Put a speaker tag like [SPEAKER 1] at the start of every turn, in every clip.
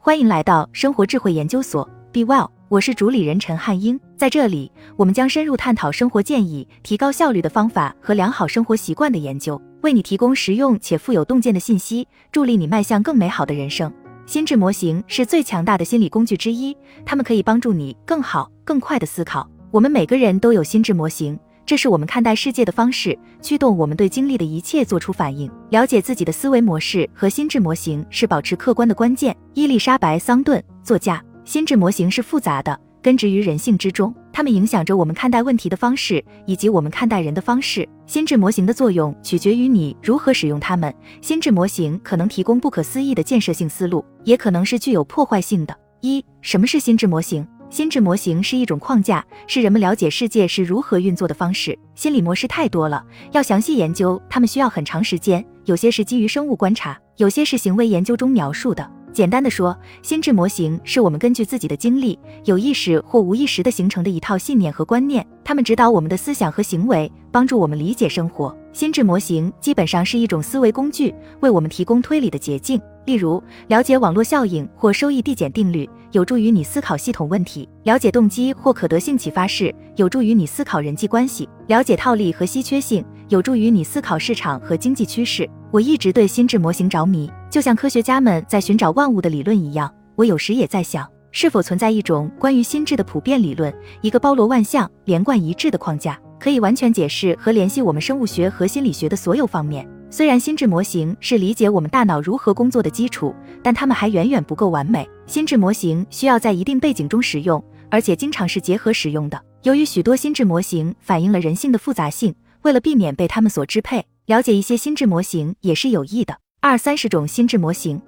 [SPEAKER 1] 欢迎来到生活智慧研究所，Be Well，我是主理人陈汉英。在这里，我们将深入探讨生活建议、提高效率的方法和良好生活习惯的研究，为你提供实用且富有洞见的信息，助力你迈向更美好的人生。心智模型是最强大的心理工具之一，它们可以帮助你更好、更快的思考。我们每个人都有心智模型。这是我们看待世界的方式，驱动我们对经历的一切做出反应。了解自己的思维模式和心智模型是保持客观的关键。伊丽莎白·桑顿，作家。心智模型是复杂的，根植于人性之中，它们影响着我们看待问题的方式以及我们看待人的方式。心智模型的作用取决于你如何使用它们。心智模型可能提供不可思议的建设性思路，也可能是具有破坏性的。一，什么是心智模型？心智模型是一种框架，是人们了解世界是如何运作的方式。心理模式太多了，要详细研究它们需要很长时间。有些是基于生物观察，有些是行为研究中描述的。简单的说，心智模型是我们根据自己的经历，有意识或无意识的形成的一套信念和观念，它们指导我们的思想和行为，帮助我们理解生活。心智模型基本上是一种思维工具，为我们提供推理的捷径。例如，了解网络效应或收益递减定律，有助于你思考系统问题；了解动机或可得性启发式，有助于你思考人际关系；了解套利和稀缺性，有助于你思考市场和经济趋势。我一直对心智模型着迷，就像科学家们在寻找万物的理论一样。我有时也在想，是否存在一种关于心智的普遍理论，一个包罗万象、连贯一致的框架，可以完全解释和联系我们生物学和心理学的所有方面。虽然心智模型是理解我们大脑如何工作的基础，但它们还远远不够完美。心智模型需要在一定背景中使用，而且经常是结合使用的。由于许多心智模型反映了人性的复杂性，为了避免被他们所支配，了解一些心智模型也是有益的。二三十种心智模型，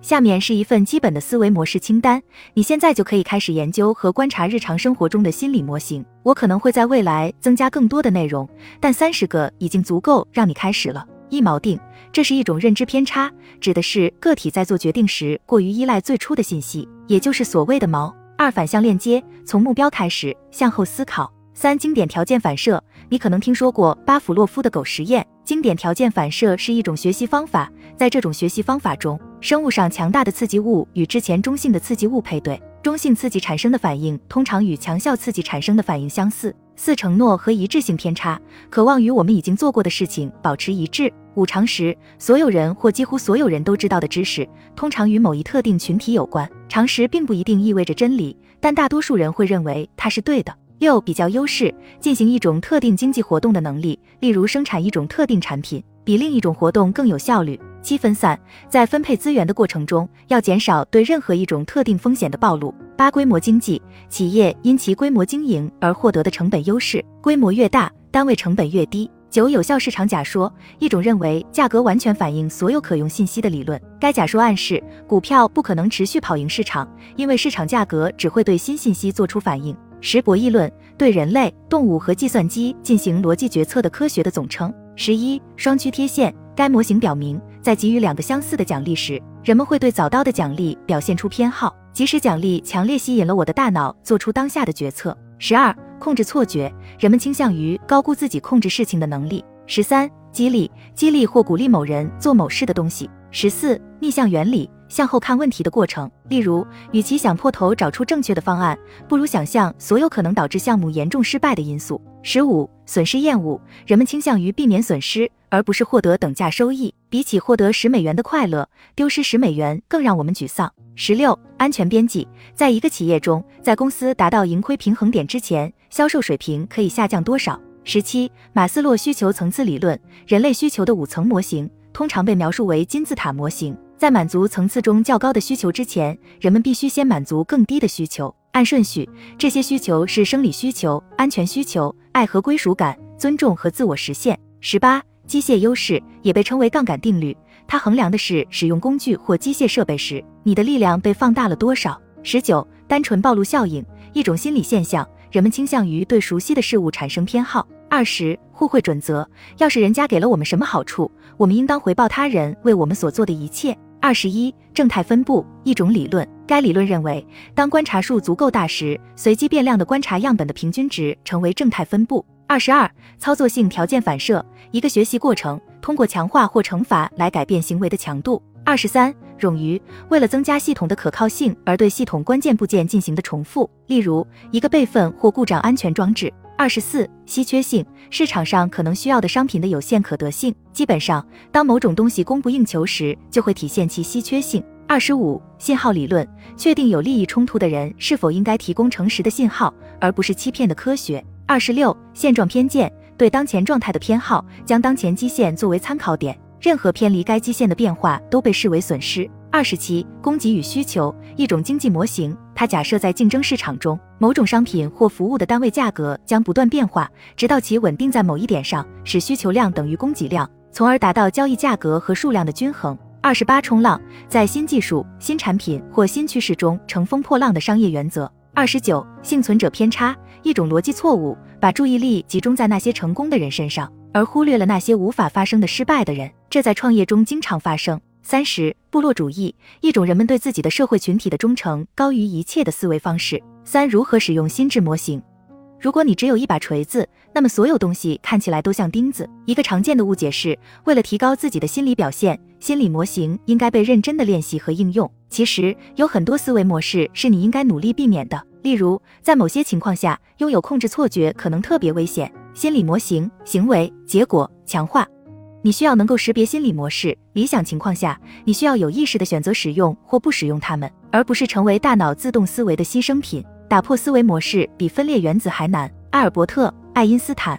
[SPEAKER 1] 下面是一份基本的思维模式清单，你现在就可以开始研究和观察日常生活中的心理模型。我可能会在未来增加更多的内容，但三十个已经足够让你开始了。一锚定，这是一种认知偏差，指的是个体在做决定时过于依赖最初的信息，也就是所谓的锚。二反向链接，从目标开始向后思考。三经典条件反射，你可能听说过巴甫洛夫的狗实验。经典条件反射是一种学习方法，在这种学习方法中，生物上强大的刺激物与之前中性的刺激物配对，中性刺激产生的反应通常与强效刺激产生的反应相似。四承诺和一致性偏差，渴望与我们已经做过的事情保持一致。五常识，所有人或几乎所有人都知道的知识，通常与某一特定群体有关。常识并不一定意味着真理，但大多数人会认为它是对的。六比较优势，进行一种特定经济活动的能力，例如生产一种特定产品，比另一种活动更有效率。七分散，在分配资源的过程中，要减少对任何一种特定风险的暴露。八规模经济，企业因其规模经营而获得的成本优势，规模越大，单位成本越低。九有效市场假说，一种认为价格完全反映所有可用信息的理论。该假说暗示股票不可能持续跑赢市场，因为市场价格只会对新信息做出反应。十博弈论，对人类、动物和计算机进行逻辑决策的科学的总称。十一双曲贴现，该模型表明，在给予两个相似的奖励时，人们会对早到的奖励表现出偏好，即使奖励强烈吸引了我的大脑做出当下的决策。十二控制错觉，人们倾向于高估自己控制事情的能力。十三激励，激励或鼓励某人做某事的东西。十四逆向原理，向后看问题的过程。例如，与其想破头找出正确的方案，不如想象所有可能导致项目严重失败的因素。十五损失厌恶，人们倾向于避免损失，而不是获得等价收益。比起获得十美元的快乐，丢失十美元更让我们沮丧。十六安全边际，在一个企业中，在公司达到盈亏平衡点之前，销售水平可以下降多少？十七马斯洛需求层次理论，人类需求的五层模型通常被描述为金字塔模型，在满足层次中较高的需求之前，人们必须先满足更低的需求。按顺序，这些需求是生理需求、安全需求、爱和归属感、尊重和自我实现。十八机械优势也被称为杠杆定律。它衡量的是使用工具或机械设备时，你的力量被放大了多少。十九，单纯暴露效应，一种心理现象，人们倾向于对熟悉的事物产生偏好。二十，互惠准则，要是人家给了我们什么好处，我们应当回报他人为我们所做的一切。二十一，正态分布，一种理论，该理论认为，当观察数足够大时，随机变量的观察样本的平均值成为正态分布。二十二，操作性条件反射，一个学习过程。通过强化或惩罚来改变行为的强度。二十三，冗余，为了增加系统的可靠性而对系统关键部件进行的重复，例如一个备份或故障安全装置。二十四，稀缺性，市场上可能需要的商品的有限可得性。基本上，当某种东西供不应求时，就会体现其稀缺性。二十五，信号理论，确定有利益冲突的人是否应该提供诚实的信号，而不是欺骗的科学。二十六，现状偏见，对当前状态的偏好，将当前基线作为参考点，任何偏离该基线的变化都被视为损失。二十七，供给与需求，一种经济模型，它假设在竞争市场中，某种商品或服务的单位价格将不断变化，直到其稳定在某一点上，使需求量等于供给量，从而达到交易价格和数量的均衡。二十八，冲浪，在新技术、新产品或新趋势中乘风破浪的商业原则。二十九，幸存者偏差，一种逻辑错误，把注意力集中在那些成功的人身上，而忽略了那些无法发生的失败的人，这在创业中经常发生。三十，部落主义，一种人们对自己的社会群体的忠诚高于一切的思维方式。三，如何使用心智模型？如果你只有一把锤子，那么所有东西看起来都像钉子。一个常见的误解是，为了提高自己的心理表现，心理模型应该被认真的练习和应用。其实，有很多思维模式是你应该努力避免的。例如，在某些情况下，拥有控制错觉可能特别危险。心理模型、行为、结果强化。你需要能够识别心理模式，理想情况下，你需要有意识地选择使用或不使用它们，而不是成为大脑自动思维的牺牲品。打破思维模式比分裂原子还难。埃尔伯特·爱因斯坦。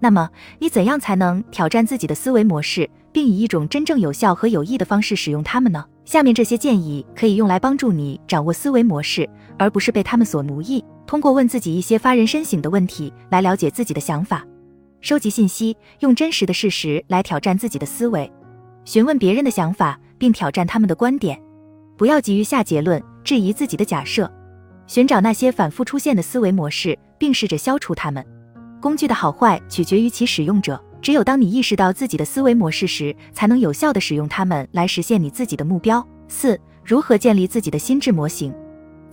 [SPEAKER 1] 那么，你怎样才能挑战自己的思维模式，并以一种真正有效和有益的方式使用它们呢？下面这些建议可以用来帮助你掌握思维模式，而不是被他们所奴役。通过问自己一些发人深省的问题来了解自己的想法。收集信息，用真实的事实来挑战自己的思维，询问别人的想法，并挑战他们的观点。不要急于下结论，质疑自己的假设。寻找那些反复出现的思维模式，并试着消除它们。工具的好坏取决于其使用者。只有当你意识到自己的思维模式时，才能有效地使用它们来实现你自己的目标。四、如何建立自己的心智模型？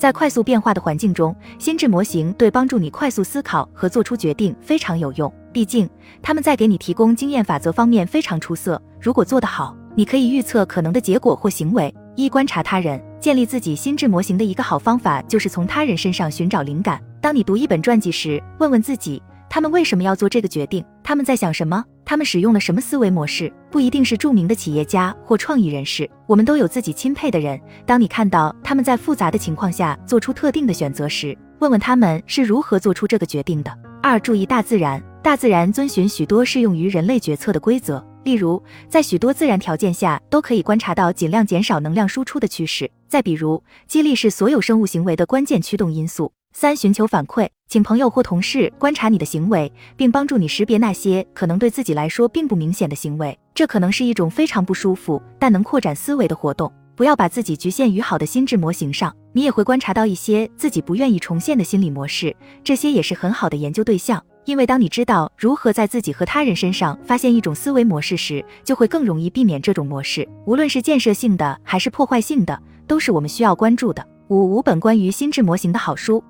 [SPEAKER 1] 在快速变化的环境中，心智模型对帮助你快速思考和做出决定非常有用。毕竟，他们在给你提供经验法则方面非常出色。如果做得好，你可以预测可能的结果或行为。一、观察他人，建立自己心智模型的一个好方法就是从他人身上寻找灵感。当你读一本传记时，问问自己，他们为什么要做这个决定？他们在想什么？他们使用了什么思维模式？不一定是著名的企业家或创意人士，我们都有自己钦佩的人。当你看到他们在复杂的情况下做出特定的选择时，问问他们是如何做出这个决定的。二、注意大自然。大自然遵循许多适用于人类决策的规则，例如，在许多自然条件下都可以观察到尽量减少能量输出的趋势。再比如，激励是所有生物行为的关键驱动因素。三、寻求反馈，请朋友或同事观察你的行为，并帮助你识别那些可能对自己来说并不明显的行为。这可能是一种非常不舒服，但能扩展思维的活动。不要把自己局限于好的心智模型上，你也会观察到一些自己不愿意重现的心理模式，这些也是很好的研究对象。因为当你知道如何在自己和他人身上发现一种思维模式时，就会更容易避免这种模式。无论是建设性的还是破坏性的，都是我们需要关注的。五五本关于心智模型的好书，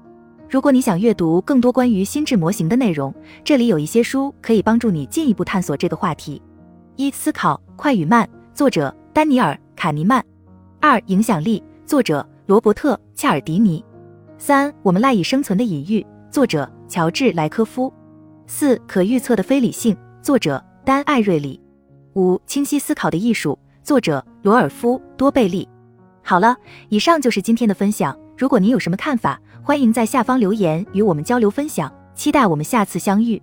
[SPEAKER 1] 如果你想阅读更多关于心智模型的内容，这里有一些书可以帮助你进一步探索这个话题。一、思考快与慢，作者丹尼尔·卡尼曼。二、影响力，作者罗伯特·恰尔迪尼。三、我们赖以生存的隐喻，作者乔治·莱科夫。四、可预测的非理性，作者丹·艾瑞里。五、清晰思考的艺术，作者罗尔夫·多贝利。好了，以上就是今天的分享。如果您有什么看法，欢迎在下方留言与我们交流分享。期待我们下次相遇。